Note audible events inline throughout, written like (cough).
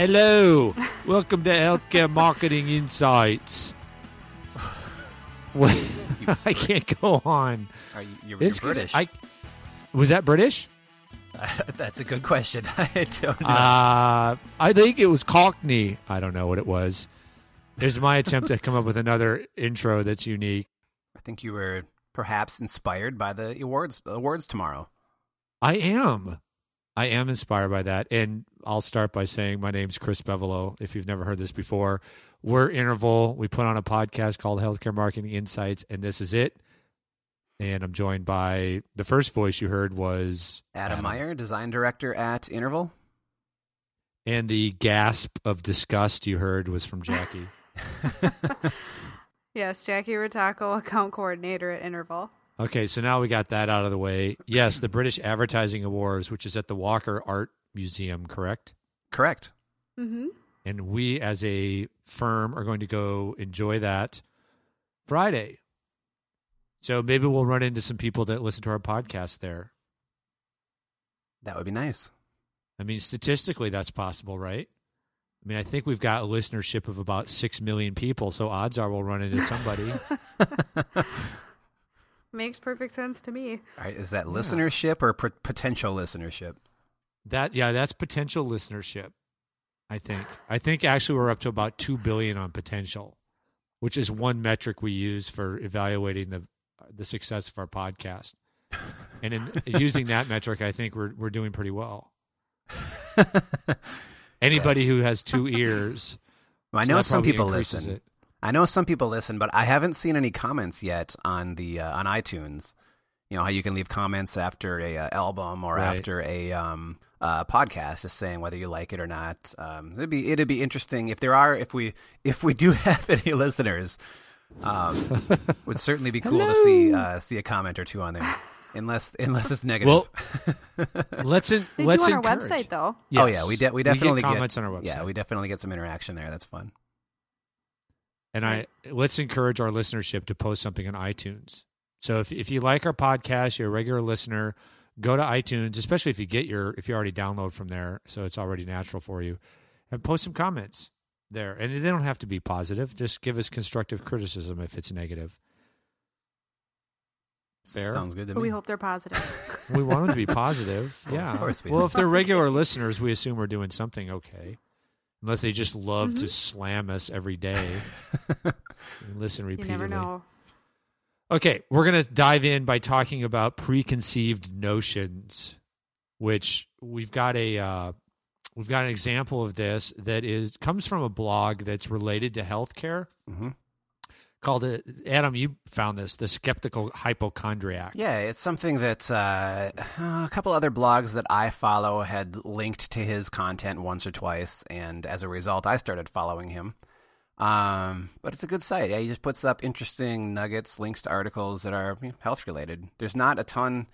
Hello, welcome to Healthcare Marketing Insights. (laughs) I can't go on. Are you, you're, British? I, was that British? (laughs) That's a good question. (laughs) I don't know. Uh, I think it was Cockney. I don't know what it was. There's my attempt to come up with another intro that's unique. I think you were perhaps inspired by the awards awards tomorrow. I am. I am inspired by that. And I'll start by saying my name's Chris Bevolo. If you've never heard this before, we're Interval. We put on a podcast called Healthcare Marketing Insights, and this is it. And I'm joined by the first voice you heard was Adam, Meyer, design director at Interval. and the gasp of disgust you heard was from Jackie. (laughs) Yes, Jackie Ritako, account coordinator at Interval. Okay, so now we got that out of the way. Yes, the British Advertising Awards, which is at the Walker Art Museum, correct? Correct. Mm-hmm. And we, as a firm, are going to go enjoy that Friday. So maybe we'll run into some people that listen to our podcast there. That would be nice. I mean, statistically, that's possible, right? I mean, I think we've got a listenership of about 6 million people, so odds are we'll run into somebody. (laughs) (laughs) Makes perfect sense to me. All right, is that listenership or p- potential listenership? That, yeah, that's potential listenership, I think. I think actually we're up to about 2 billion on potential, which is one metric we use for evaluating the, the success of our podcast. And in (laughs) using that metric, I think we're, we're doing pretty well. (laughs) Anybody Yes. who has two ears. (laughs) I know some people listen. it. I know some people listen, but I haven't seen any comments yet on the uh, on iTunes. You know how you can leave comments after a uh, album or Right. after a um, uh, podcast, just saying whether you like it or not. Um, it'd be it'd be interesting if there are if we (laughs) if we do (laughs) have any listeners. Um, (laughs) would certainly be cool to see uh, see a comment or two on there, unless unless it's negative. Well, let's in, They let's do on our website, though. oh yeah, we de- we definitely get comments on our website. Yeah, we definitely get some interaction there. That's fun. and I let's encourage our listenership to post something on iTunes. So if if you like our podcast, you're a regular listener, go to iTunes, especially if you get your if you already download from there, so it's already natural for you, and post some comments there. And they don't have to be positive. Just give us constructive criticism if it's negative. Fair. Sounds good to But me. we hope they're positive. (laughs) We want them to be (laughs) positive. Well, of yeah. course we well, do. if they're regular (laughs) listeners, we assume we're doing something okay. Unless they just love to Mhm. slam us every day. and listen you repeatedly. never know. Okay, we're going to dive in by talking about preconceived notions, which we've got a uh, we've got an example of this that is comes from a blog that's related to healthcare hmm called it. Adam, you found this, the skeptical hypochondriac. Yeah, it's something that uh, a couple other blogs that I follow had linked to his content once or twice, and as a result, I started following him. Um, but it's a good site. Yeah, he just puts up interesting nuggets, links to articles that are you know, health related. There's not a ton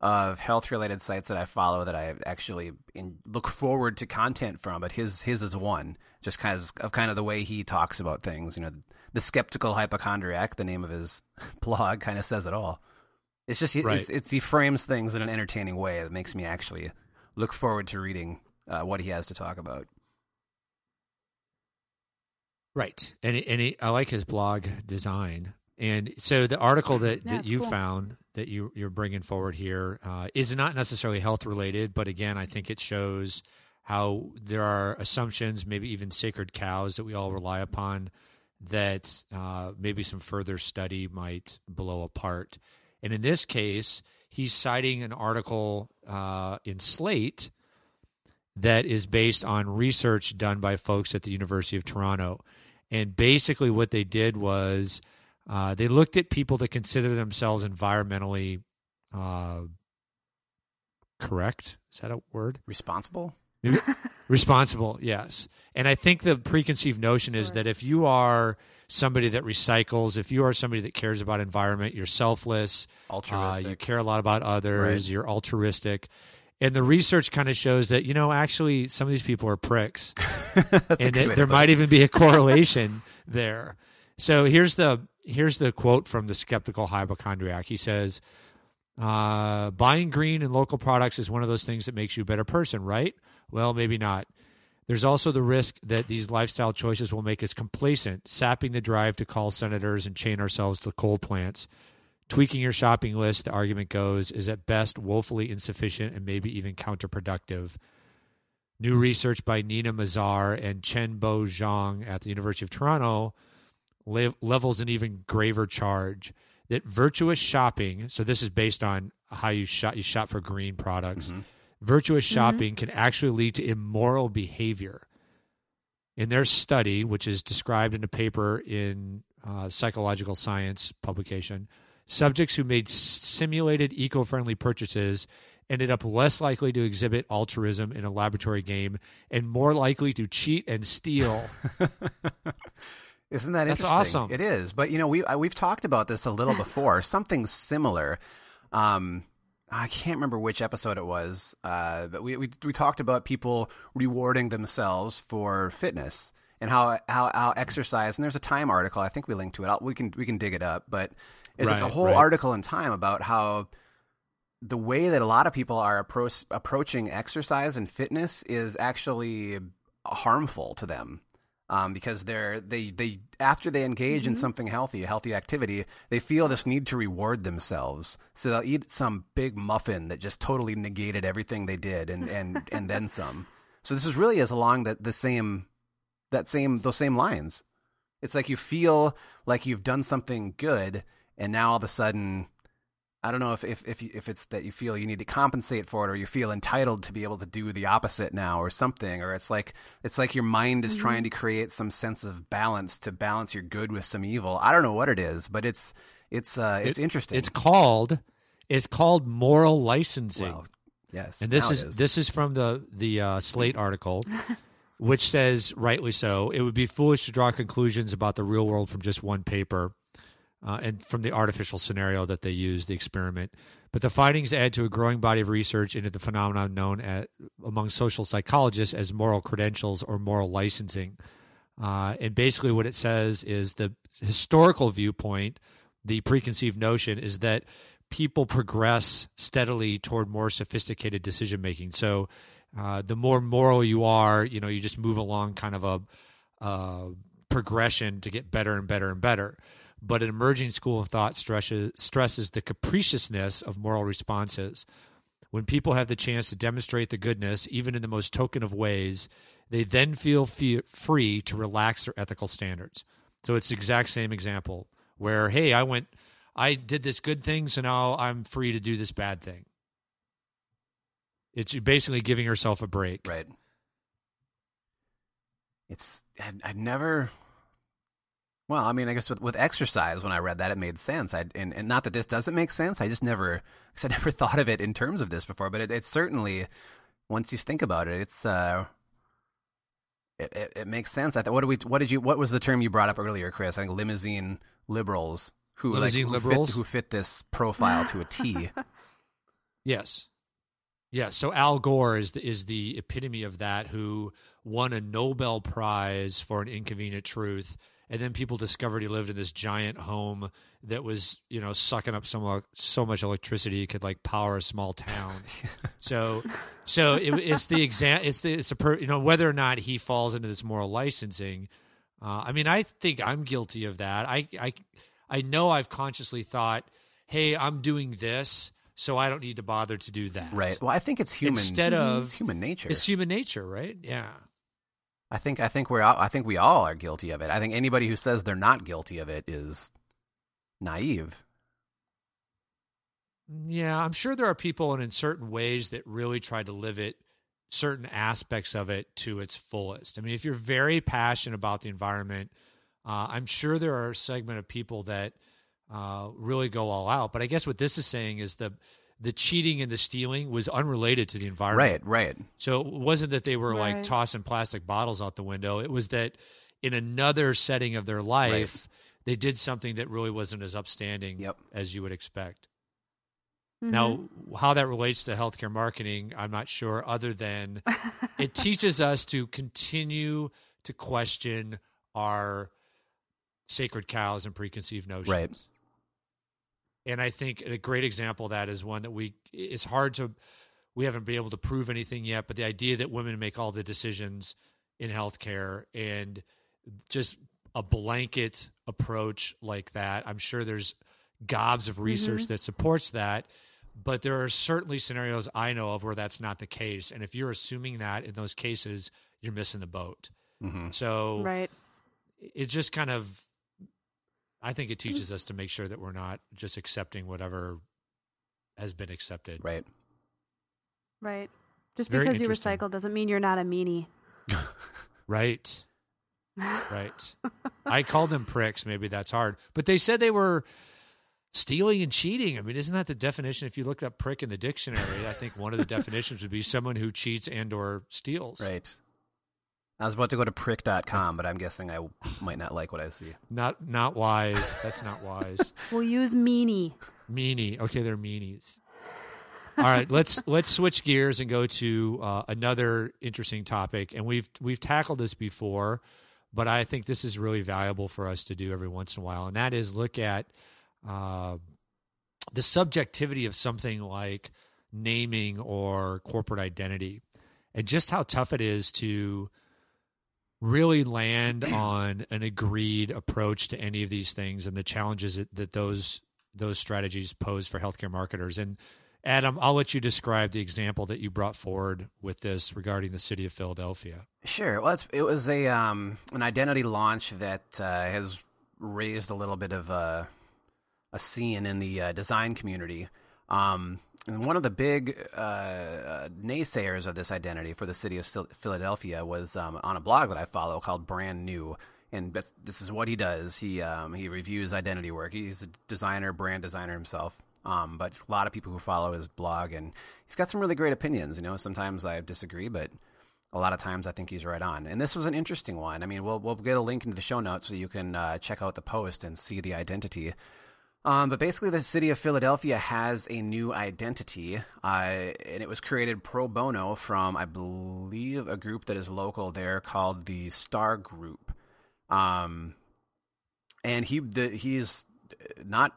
of health related sites that I follow that I actually in, look forward to content from, but his his is one. Just kind of, of kind of the way he talks about things. You know, the skeptical hypochondriac, the name of his (laughs) blog, kind of says it all. It's just Right. it's, it's he frames things in an entertaining way that makes me actually look forward to reading uh, what he has to talk about. Right. And he, and he, I like his blog design. And so the article that, Yeah, that you cool. found that you, you're bringing forward here uh, is not necessarily health related, but again, I think it shows how there are assumptions, maybe even sacred cows that we all rely upon that uh, maybe some further study might blow apart. And in this case, he's citing an article uh, in Slate that is based on research done by folks at the University of Toronto. And basically, what they did was uh, they looked at people that consider themselves environmentally uh, correct. Is that a word? Responsible? (laughs) Responsible, yes. And I think the preconceived notion is Sure. that if you are somebody that recycles, if you are somebody that cares about environment, you're selfless, uh, Altruistic. you care a lot about others, Right. you're altruistic. And the research kind of shows that, you know, actually some of these people are pricks. (laughs) And good way that to there might it. even be a correlation (laughs) there. So here's the here's the quote from the skeptical hypochondriac. He says, uh, "Buying green and local products is one of those things that makes you a better person, right? Well, maybe not. There's also the risk that these lifestyle choices will make us complacent, sapping the drive to call senators and chain ourselves to coal plants. Tweaking your shopping list, the argument goes, is at best woefully insufficient and maybe even counterproductive. New research by Nina Mazar and Chen Bo Zhong at the University of Toronto le- levels an even graver charge that virtuous shopping, so this is based on how you shop you shop for green products. Virtuous shopping can actually lead to immoral behavior. In their study, which is described in a paper in uh, Psychological Science publication, subjects who made simulated eco-friendly purchases ended up less likely to exhibit altruism in a laboratory game and more likely to cheat and steal. (laughs) Isn't that That's awesome. It is, but you know we, we've talked about this a little before. (laughs) Something similar. Um, I can't remember which episode it was, uh, but we, we we talked about people rewarding themselves for fitness and how how how exercise. And there's a Time article. I think we linked to it. I'll, we can we can dig it up, but it's a whole right. article in Time about how the way that a lot of people are appro- approaching exercise and fitness is actually harmful to them um, because they're they they after they engage in something healthy, a healthy activity, they feel this need to reward themselves. So they'll eat some big muffin that just totally negated everything they did, and and and then some. So this is really is along that the same that same those same lines. It's like you feel like you've done something good, and now all of a sudden I don't know if if if, if it's that you feel you need to compensate for it, or you feel entitled to be able to do the opposite now, or something, or it's like it's like your mind is trying to create some sense of balance to balance your good with some evil. I don't know what it is, but it's it's uh it's It- interesting. It's called it's called moral licensing. well, yes, and this is, it is, this is from the the uh, Slate article, (laughs) which says rightly so. It would be foolish to draw conclusions about the real world from just one paper, uh, and from the artificial scenario that they use, the experiment. But the findings add to a growing body of research into the phenomenon known at, among social psychologists as moral credentials or moral licensing. Uh, and basically, what it says is the historical viewpoint, the preconceived notion is that people progress steadily toward more sophisticated decision making. So, uh, the more moral you are, you know, you just move along kind of a progression to get better and better and better. But an emerging school of thought stresses, stresses the capriciousness of moral responses. When people have the chance to demonstrate the goodness, even in the most token of ways, they then feel fe- free to relax their ethical standards. So it's the exact same example where, hey, I went, I did this good thing, so now I'm free to do this bad thing. It's basically giving yourself a break. right. It's I I never. Well, I mean, I guess with, with exercise, when I read that, it made sense. I and, and not that this doesn't make sense. I just never, cause I (laughs) never thought of it in terms of this before. But it, certainly, once you think about it, it's uh, it, it, it makes sense. I thought, what did we, what did you, what was the term you brought up earlier, Chris? I think limousine liberals who Limousine like, who liberals? fit, who fit this profile to a T. (laughs) Yes. Yes. So Al Gore is the, is the epitome of that, who won a Nobel Prize for an inconvenient truth, and then people discovered he lived in this giant home that was, you know, sucking up so much so much electricity it could like power a small town. (laughs) so, so it, it's the exam. It's the it's a per, you know whether or not he falls into this moral licensing. Uh, I mean, I think I'm guilty of that. I I I know I've consciously thought, hey, I'm doing this so I don't need to bother to do that. right. Well, I think it's human. Instead of- it's human nature. It's human nature, right? Yeah. I think I think we're all, I think we all are guilty of it. I think anybody who says they're not guilty of it is naive. Yeah, I'm sure there are people and in certain ways that really try to live it certain aspects of it to its fullest. I mean, if you're very passionate about the environment, uh, I'm sure there are a segment of people that uh, really go all out. But I guess what this is saying is the the cheating and the stealing was unrelated to the environment. Right, right. So it wasn't that they were like tossing plastic bottles out the window. It was that in another setting of their life, they did something that really wasn't as upstanding Yep. as you would expect. Mhm. Now, how that relates to healthcare marketing, I'm not sure, other than (laughs) it teaches us to continue to question our sacred cows and preconceived notions. Right. And I think a great example of that is one that we it's hard to we haven't been able to prove anything yet, but the idea that women make all the decisions in healthcare and just a blanket approach like that. I'm sure there's gobs of research that supports that, but there are certainly scenarios I know of where that's not the case. And if you're assuming that in those cases, you're missing the boat. Mhm. So Right. it just kind of I think it mm-hmm. teaches us to make sure that we're not just accepting whatever has been accepted. Right. Right. Just Very because you recycle doesn't mean you're not a meanie. (laughs) (laughs) Right. Right. I call them pricks. Maybe that's hard. But they said they were stealing and cheating. I mean, isn't that the definition? If you look up prick in the dictionary, I think one of the (laughs) definitions would be someone who cheats and or steals. Right. I was about to go to prick.com, but I'm guessing I might not like what I see. Not not wise. That's not wise. (laughs) We'll use meanie. Meanie. Okay, they're meanies. All right, let's let's switch gears and go to uh, another interesting topic. And we've we've tackled this before, but I think this is really valuable for us to do every once in a while, and that is look at uh, the subjectivity of something like naming or corporate identity, and just how tough it is to really land on an agreed approach to any of these things and the challenges that, that those those strategies pose for healthcare marketers. And Adam, I'll let you describe the example that you brought forward with this regarding the city of Philadelphia. Sure. Well, it was a um, an identity launch that uh, has raised a little bit of a, a scene in the uh, design community. Um, and one of the big uh, naysayers of this identity for the city of Philadelphia was um, on a blog that I follow called Brand New. And this is what he does. He um, he reviews identity work. He's a designer, brand designer himself. Um, but a lot of people who follow his blog, and he's got some really great opinions. You know, sometimes I disagree, but a lot of times I think he's right on. And this was an interesting one. I mean, we'll we'll get a link into the show notes so you can uh, check out the post and see the identity. Um, but basically, the city of Philadelphia has a new identity, uh, and it was created pro bono from, I believe, a group that is local there called the Star Group. Um, and he the, he's not.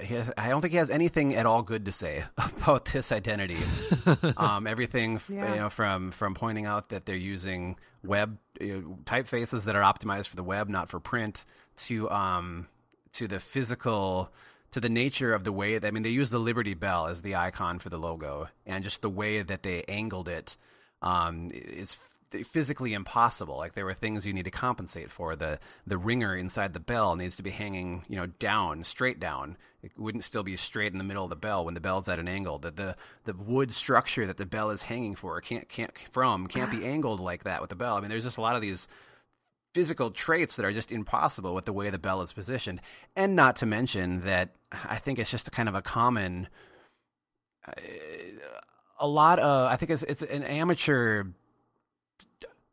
He has, I don't think he has anything at all good to say (laughs) about this identity. (laughs) um, everything Yeah. you know from from pointing out that they're using web you know, typefaces that are optimized for the web, not for print, to um to the physical to the nature of the way that, I mean they use the Liberty Bell as the icon for the logo and just the way that they angled it um is f- physically impossible. Like there were things you need to compensate for. The the ringer inside the bell needs to be hanging you know down straight down. It wouldn't still be straight in the middle of the bell when the bell's at an angle. The the, the wood structure that the bell is hanging for can't can't from can't be (sighs) angled like that with the bell. I mean there's just a lot of these physical traits that are just impossible with the way the bell is positioned. And not to mention that I think it's just a kind of a common, uh, a lot of, I think it's, it's an amateur,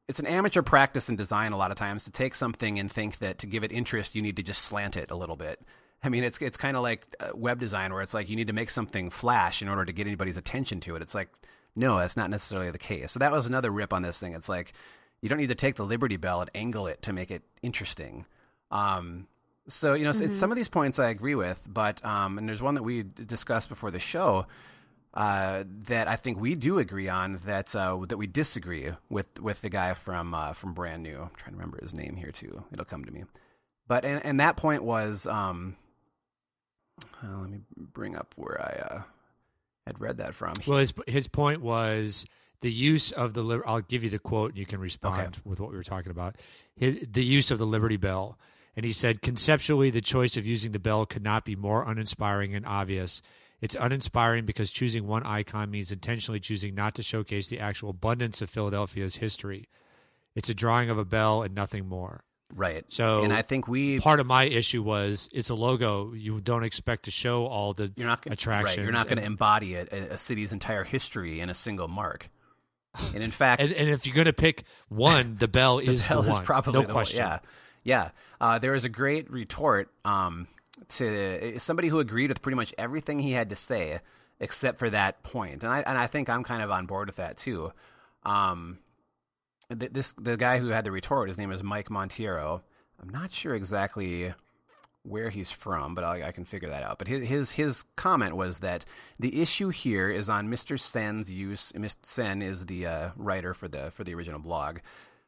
it's an amateur practice in design a lot of times to take something and think that to give it interest, you need to just slant it a little bit. I mean, it's it's kind of like uh, web design where it's like you need to make something flash in order to get anybody's attention to it. It's like, no, that's not necessarily the case. So that was another rip on this thing. It's like you don't need to take the Liberty Bell and angle it to make it interesting. Um, so you know, it's some of these points I agree with, but um, and there's one that we discussed before the show uh, that I think we do agree on that uh, that we disagree with with the guy from uh, from Brand New. I'm trying to remember his name here too. It'll come to me. But and, and that point was um, uh, let me bring up where I uh, had read that from. Well, his his point was the use of the. Lib- I'll give you the quote, and you can respond Okay. with what we were talking about. The use of the Liberty Bell, and he said conceptually, the choice of using the bell could not be more uninspiring and obvious. It's uninspiring because choosing one icon means intentionally choosing not to showcase the actual abundance of Philadelphia's history. It's a drawing of a bell and nothing more. right. So, and I think we part of my issue was it's a logo. You don't expect to show all the you're not gonna, attractions. Right, you're not going to embody a, a city's entire history in a single mark. And in fact, And, and if you're going to pick one, the bell (laughs) the is bell the is one. probably no the one- question. Yeah, yeah. Uh, there was a great retort um, to somebody who agreed with pretty much everything he had to say, except for that point. And I and I think I'm kind of on board with that too. Um, th- this the guy who had the retort. His name is Mike Monteiro. I'm not sure exactly where he's from, but I, I can figure that out. But his, his his comment was that the issue here is on Mr. Sen's use. Mr. Sen is the uh, writer for the for the original blog.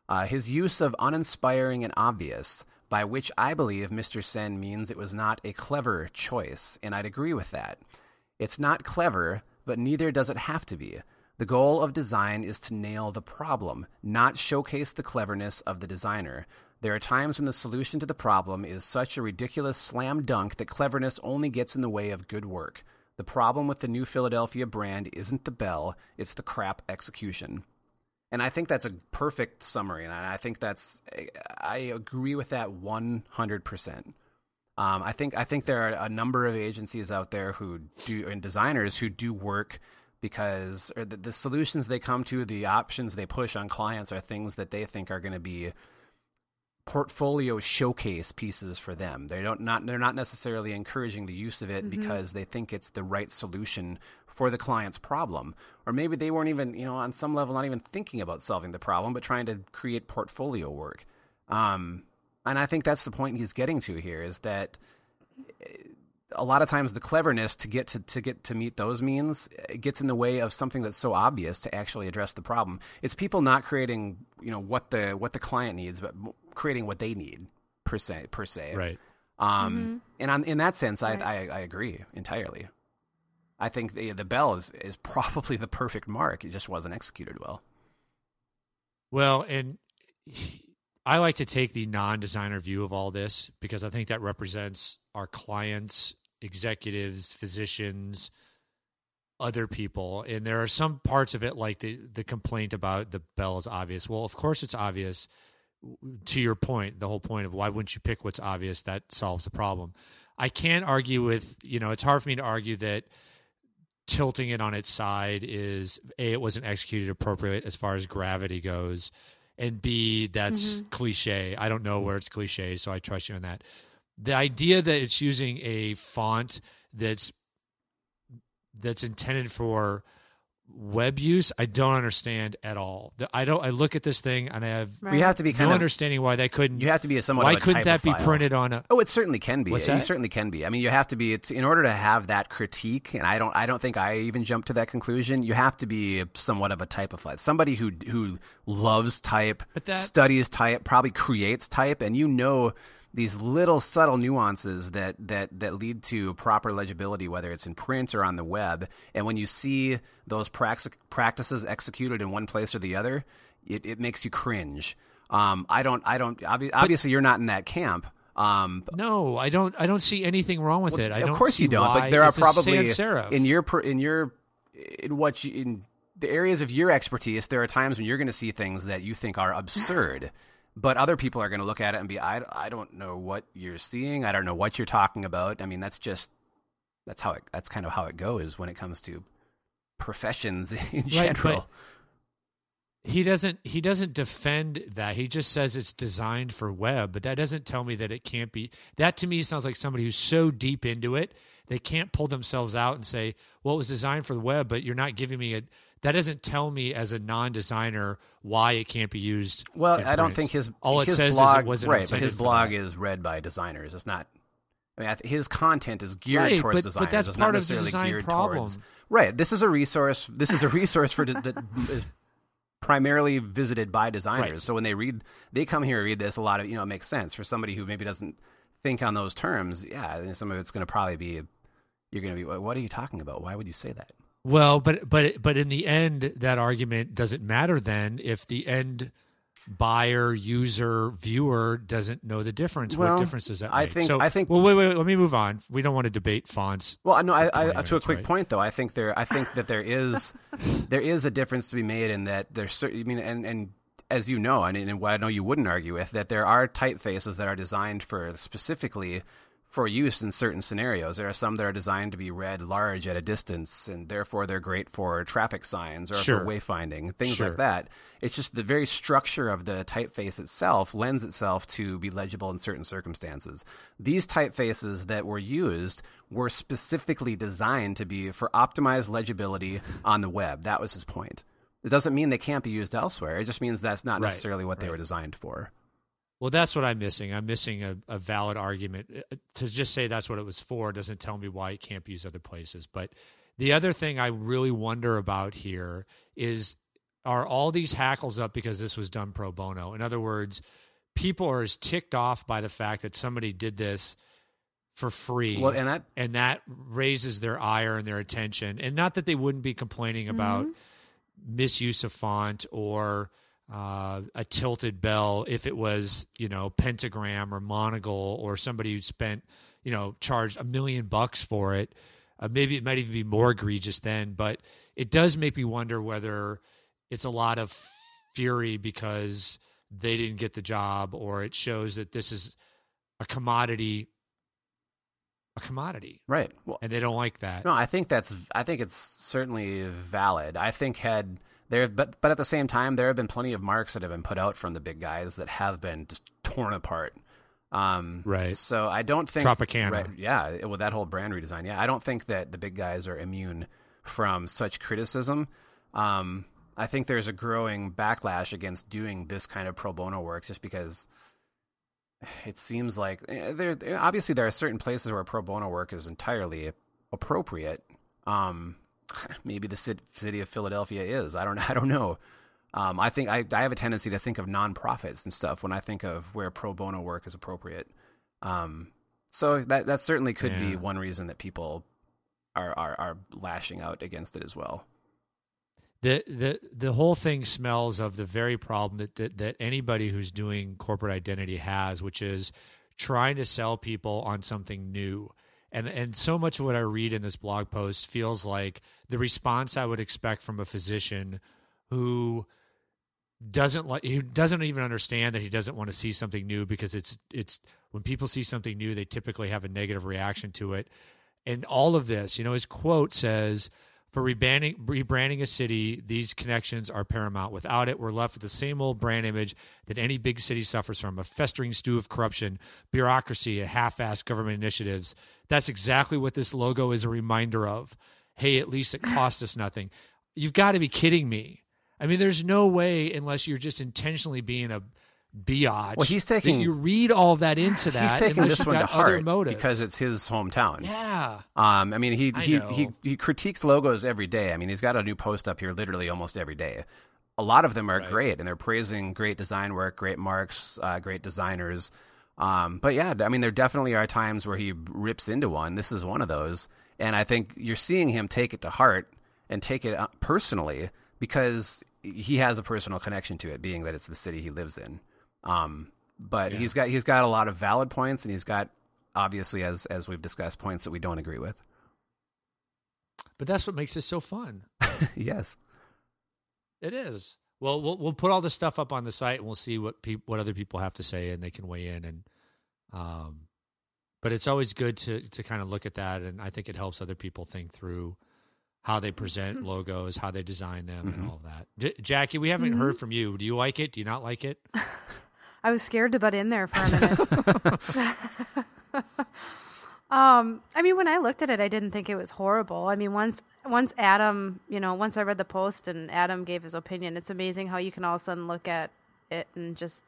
Uh, his use of uninspiring and obvious, by which I believe Mr. Sen means it was not a clever choice, and I'd agree with that. It's not clever, but neither does it have to be. The goal of design is to nail the problem, not showcase the cleverness of the designer. There are times when the solution to the problem is such a ridiculous slam dunk that cleverness only gets in the way of good work. The problem with the new Philadelphia brand isn't the bell, it's the crap execution. And I think that's a perfect summary. And I think that's, I agree with that 100%. Um, I think I think there are a number of agencies out there who do and designers who do work because the, the solutions they come to, the options they push on clients are things that they think are going to be portfolio showcase pieces for them. They don't not they're not necessarily encouraging the use of it mm-hmm. because they think it's the right solution for the client's problem. Or maybe they weren't even, you know, on some level not even thinking about solving the problem, but trying to create portfolio work. Um, and I think that's the point he's getting to here is that a lot of times the cleverness to get to, to get to meet those means gets in the way of something that's so obvious to actually address the problem. It's people not creating, you know, what the what the client needs, but creating what they need per se per se. Right. Um, mm-hmm. and on, in that sense, right. I, I I agree entirely. I think the the bell is is (laughs) probably the perfect mark. It just wasn't executed well. Well, and (sighs) I like to take the non-designer view of all this because I think that represents our clients, executives, physicians, other people. And there are some parts of it like the the complaint about the bell is obvious. Well, of course it's obvious to your point, the whole point of why wouldn't you pick what's obvious that solves the problem. I can't argue with, you know, it's hard for me to argue that tilting it on its side is a it wasn't executed appropriate as far as gravity goes and b that's mm-hmm. cliche i don't know where it's cliche so i trust you on that the idea that it's using a font that's that's intended for web use i don't understand at all i don't i look at this thing and i have right. we have to be kind no of understanding why that couldn't you have to be a somewhat why couldn't that be printed on a oh it certainly can be What's that? you certainly can be i mean you have to be it's in order to have that critique and i don't i don't think i even jumped to that conclusion you have to be somewhat of a typophile somebody who who loves type that, studies type probably creates type and you know these little subtle nuances that that that lead to proper legibility, whether it's in print or on the web. And when you see those practices executed in one place or the other, it, it makes you cringe. Um, I don't. I don't. Obviously, you're not in that camp. Um, no, I don't. I don't see anything wrong with well, it. I of course you don't. But there are probably in your in your in what you, in the areas of your expertise, there are times when you're going to see things that you think are absurd but other people are going to look at it and be I, I don't know what you're seeing. I don't know what you're talking about. I mean that's just that's how it that's kind of how it goes when it comes to professions (laughs) in general. right, he doesn't he doesn't defend that. He just says it's designed for web but that doesn't tell me that it can't be that to me sounds like somebody who's so deep into it they can't pull themselves out and say well it was designed for the web but you're not giving me a that doesn't tell me as a non-designer why it can't be used. Well, I don't think his all his it says blog, is it wasn't right, but his blog that. is read by designers. It's not. I mean, his content is geared right, towards but, designers. But that's it's part of the design geared problem. Towards, right. This is a resource. This is a resource for that (laughs) is primarily visited by designers. Right. So when they read, they come here and read this. A lot of you know it makes sense for somebody who maybe doesn't think on those terms. Yeah, some of it's going to probably be. You're going to be. What are you talking about? Why would you say that? Well, but but but in the end, that argument doesn't matter then if the end buyer, user, viewer doesn't know the difference. Well, what difference does that I make? think. So, I think. Well, wait, wait. Let me move on. We don't want to debate fonts. Well, no. I, I, minutes, to a quick right? point though, I think there. I think that there is (laughs) there is a difference to be made in that there's certain. I mean, and and as you know, and, and what I know you wouldn't argue with that there are typefaces that are designed for specifically for use in certain scenarios. There are some that are designed to be read large at a distance, and therefore they're great for traffic signs or sure. for wayfinding, things sure. like that. It's just the very structure of the typeface itself lends itself to be legible in certain circumstances. These typefaces that were used were specifically designed to be for optimized legibility on the web. That was his point. It doesn't mean they can't be used elsewhere. It just means that's not right. necessarily what right. they were designed for. Well, that's what I'm missing. I'm missing a, a, valid argument. Uh, to just say that's what it was for doesn't tell me why it can't be used other places. But the other thing I really wonder about here is are all these hackles up because this was done pro bono? In other words, people are as ticked off by the fact that somebody did this for free. Well, and that and that raises their ire and their attention. And not that they wouldn't be complaining about misuse of font or uh, a tilted bell if it was, you know, pentagram or monocle or somebody who spent, you know, charged a million bucks for it. Uh, maybe it might even be more egregious then, but it does make me wonder whether it's a lot of fury because they didn't get the job or it shows that this is a commodity a commodity right. Well, and they don't like that. No, I think that's. I think it's certainly valid. I think had there, but but at the same time, there have been plenty of marks that have been put out from the big guys that have been just torn apart. Um, Right. So I don't think Tropicana. Right, yeah, with that whole brand redesign. Yeah, I don't think that the big guys are immune from such criticism. Um, I think there's a growing backlash against doing this kind of pro bono work, just because it seems like eh, there obviously there are certain places where pro bono work is entirely appropriate. Um, (laughs) maybe the city of Philadelphia is. I don't. (laughs) I don't know. Um, I think I, I have a tendency to think of nonprofits and stuff when I think of where pro bono work is appropriate. Um, so that that certainly could be one reason that people are, are are lashing out against it as well. the the the whole thing smells of the very problem that, that that anybody who's doing corporate identity has, which is trying to sell people on something new. And and so much of what I read in this blog post feels like the response I would expect from a physician who doesn't like he doesn't even understand that he doesn't want to see something new because it's it's when people see something new they typically have a negative reaction to it. And all of this you know his quote says for rebranding rebranding a city these connections are paramount. Without it we're left with the same old brand image that any big city suffers from a festering stew of corruption bureaucracy and half-assed government initiatives. That's exactly what this logo is a reminder of. Hey at least it cost us nothing. You've got to be kidding me. I mean, there's no way unless you're just intentionally being a biatch. Well, he's taking- you read all that into that. He's taking this one to heart because it's his hometown. yeah. Um, I mean, he I he, know. he he critiques logos every day. I mean, he's got a new post up here literally almost every day. A lot of them are Right. great, and they're praising great design work, great marks, uh, great designers. Um, but yeah, I mean, there definitely are times where he rips into one. This is one of those, and I think you're seeing him take it to heart and take it uh, personally because he has a personal connection to it, being that it's the city he lives in. Um, but Yeah. he's got he's got a lot of valid points, and he's got obviously, as as we've discussed, points that we don't agree with. But that's what makes it so fun. (laughs) yes. It is. Well, we'll we'll put all this stuff up on the site and we'll see what peop what other people have to say and they can weigh in and um but it's always good to to kind of look at that and I think it helps other people think through how they present logos, how they design them and Mhm. all of that. J- Jackie, we haven't heard from you. Do you like it? Do you not like it? (laughs) I was scared to butt in there for a (laughs) minute. (laughs) um, I mean, when I looked at it, I didn't think it was horrible. I mean, once once Adam, you know, once I read the post and Adam gave his opinion, it's amazing how you can all of a sudden look at it and just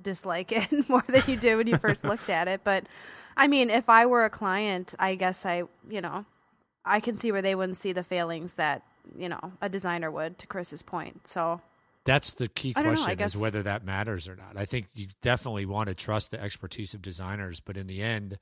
dislike it (laughs) more than you did when you first looked at it. But I mean, if I were a client, I guess I, you know, I can see where they wouldn't see the failings that you know a designer would. To Chris's point, so That's the key don't know, question is whether that matters or not. I think you definitely want to trust the expertise of designers, but in the end,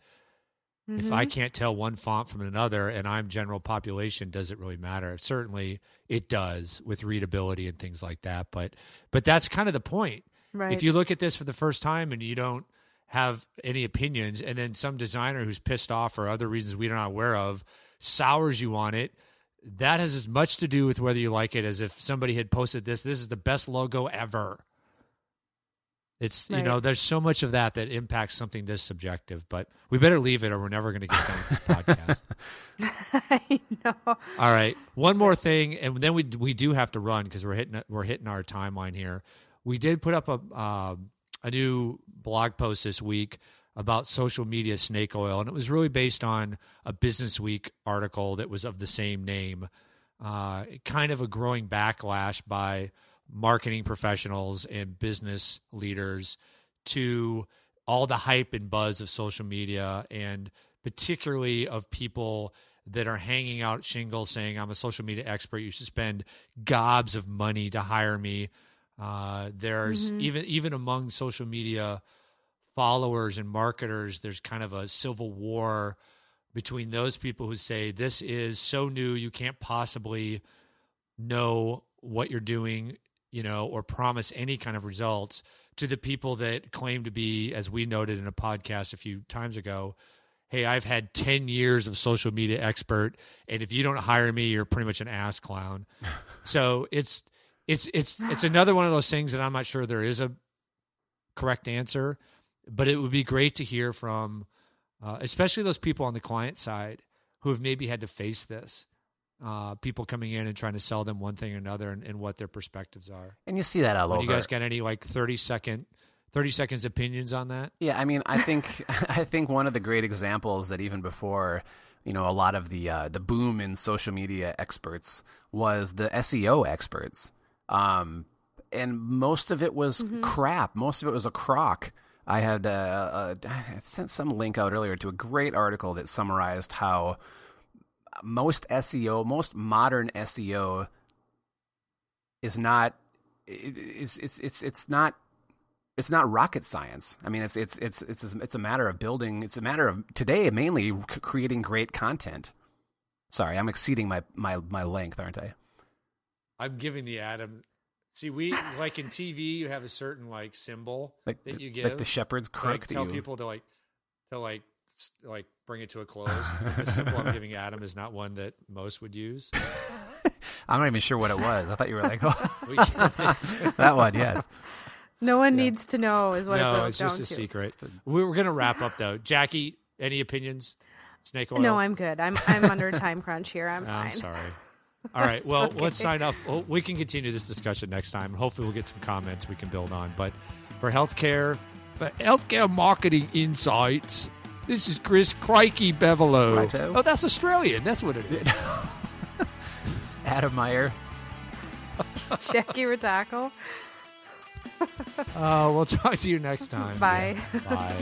if I Mhm. can't tell one font from another and I'm general population, does it really matter? Certainly it does with readability and things like that. But but that's kind of the point. right. If you look at this for the first time and you don't have any opinions, and then some designer who's pissed off for other reasons we're not aware of sours you on it, that has as much to do with whether you like it as if somebody had posted this. This is the best logo ever. It's you know, there's so much of that that impacts something this subjective, but we better leave it or we're never going to get done with this podcast. (laughs) I know. All right, one more thing, and then we we do have to run because we're hitting we're hitting our timeline here. We did put up a uh, a new blog post this week about social media snake oil, and it was really based on a Business Week article that was of the same name. Uh, kind of a growing backlash by marketing professionals and business leaders to all the hype and buzz of social media and particularly of people that are hanging out shingles saying I'm a social media expert. You should spend gobs of money to hire me. Uh, there's Mm-hmm. even even among social media followers and marketers, there's kind of a civil war between those people who say this is so new you can't possibly know what you're doing, you know, or promise any kind of results to the people that claim to be, as we noted in a podcast a few times ago, hey, I've had 10 years of social media expert, and if you don't hire me, you're pretty much an ass clown. (laughs) so it's it's it's it's another one of those things that I'm not sure there is a correct answer, but it would be great to hear from, uh, especially those people on the client side who have maybe had to face this. Uh, people coming in and trying to sell them one thing or another and, and what their perspectives are. And you see that all When over. you guys got any like 30 second, 30 seconds opinions on that? Yeah, I mean, I think (laughs) I think one of the great examples that even before, you know, a lot of the uh, the boom in social media experts was the SEO experts, um, and most of it was crap. Most of it was a crock. I had uh, uh, sent some link out earlier to a great article that summarized how most SEO, most modern SEO, is not it- it's it's it's it's not it's not rocket science. I mean, it's it's it's it's it's a matter of building. It's a matter of today mainly creating great content. Sorry, I'm exceeding my my my length, aren't I? I'm giving the Adam. See, we like in TV, you have a certain like symbol Like that the, you give, like the shepherd's crook. like that tell you- people to like to like like bring it to a close. the symbol I'm giving (laughs) Adam is not one that most would use. I'm not even sure what it was. I thought you were like, oh, (laughs) (laughs) that one. Yes. No one needs to know, is what it no, boils it's down just a to. secret. We We're gonna wrap up though. Jackie, any opinions? Snake oil. No, I'm good. I'm I'm under a time crunch here. I'm No, fine. I'm sorry. All right. Well, (laughs) okay. let's sign up. Well, we can continue this discussion next time. Hopefully, we'll get some comments we can build on. But for healthcare, for healthcare marketing insights, this is Chris Crikey Bevolo. Righto. Oh, that's Australian. That's what it is. (laughs) Adam Meyer. Jackie Ritako. Uh, we'll talk to you next (laughs) time. Bye. Bye.